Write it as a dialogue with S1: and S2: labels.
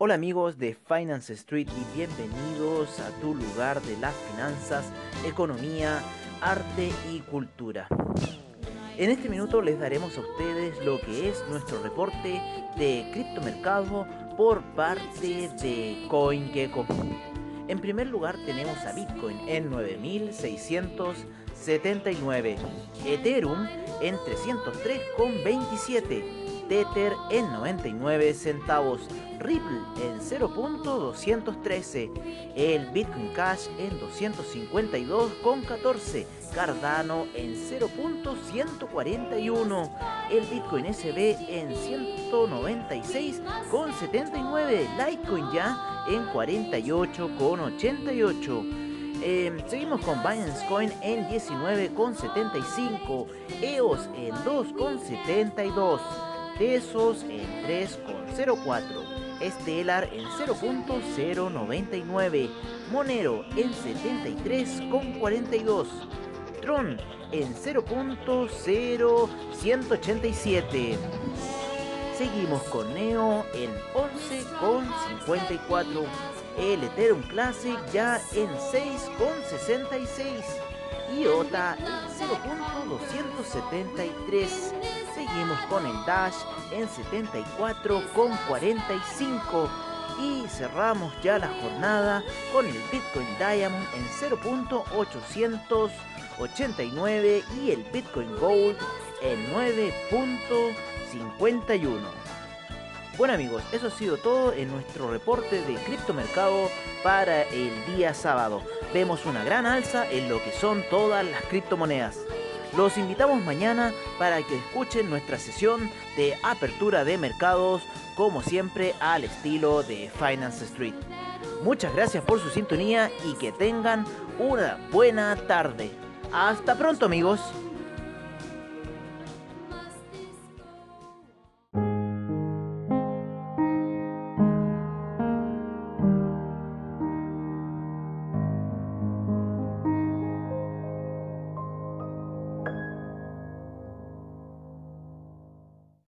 S1: Hola amigos de Finance Street y bienvenidos a tu lugar de las finanzas, economía, arte y cultura. En este minuto les daremos a ustedes lo que es nuestro reporte de criptomercado por parte de CoinGecko. En primer lugar tenemos a Bitcoin en 9679, Ethereum en 303,27 Tether en 99 centavos, Ripple en 0.213, el Bitcoin Cash en 252,14, Cardano en 0.141, el Bitcoin SB en 196,79, Litecoin ya en 48,88. Em, seguimos con Binance Coin en 19,75, EOS en 2,72. Tesos en 3,04, Stellar en 0.099, Monero en 73,42, Tron en 0.0187. Seguimos con Neo en 11,54. El Ethereum Classic ya en 6,66. IOTA en 0.273. Seguimos con el Dash en 74,45 y cerramos ya la jornada con el Bitcoin Diamond en 0.889 y el Bitcoin Gold en 9.51. Bueno amigos, eso ha sido todo en nuestro reporte de criptomercado para el día sábado. Vemos una gran alza en lo que son todas las criptomonedas. Los invitamos mañana para que escuchen nuestra sesión de apertura de mercados, como siempre al estilo de Finance Street. Muchas gracias por su sintonía y que tengan una buena tarde. Hasta pronto amigos.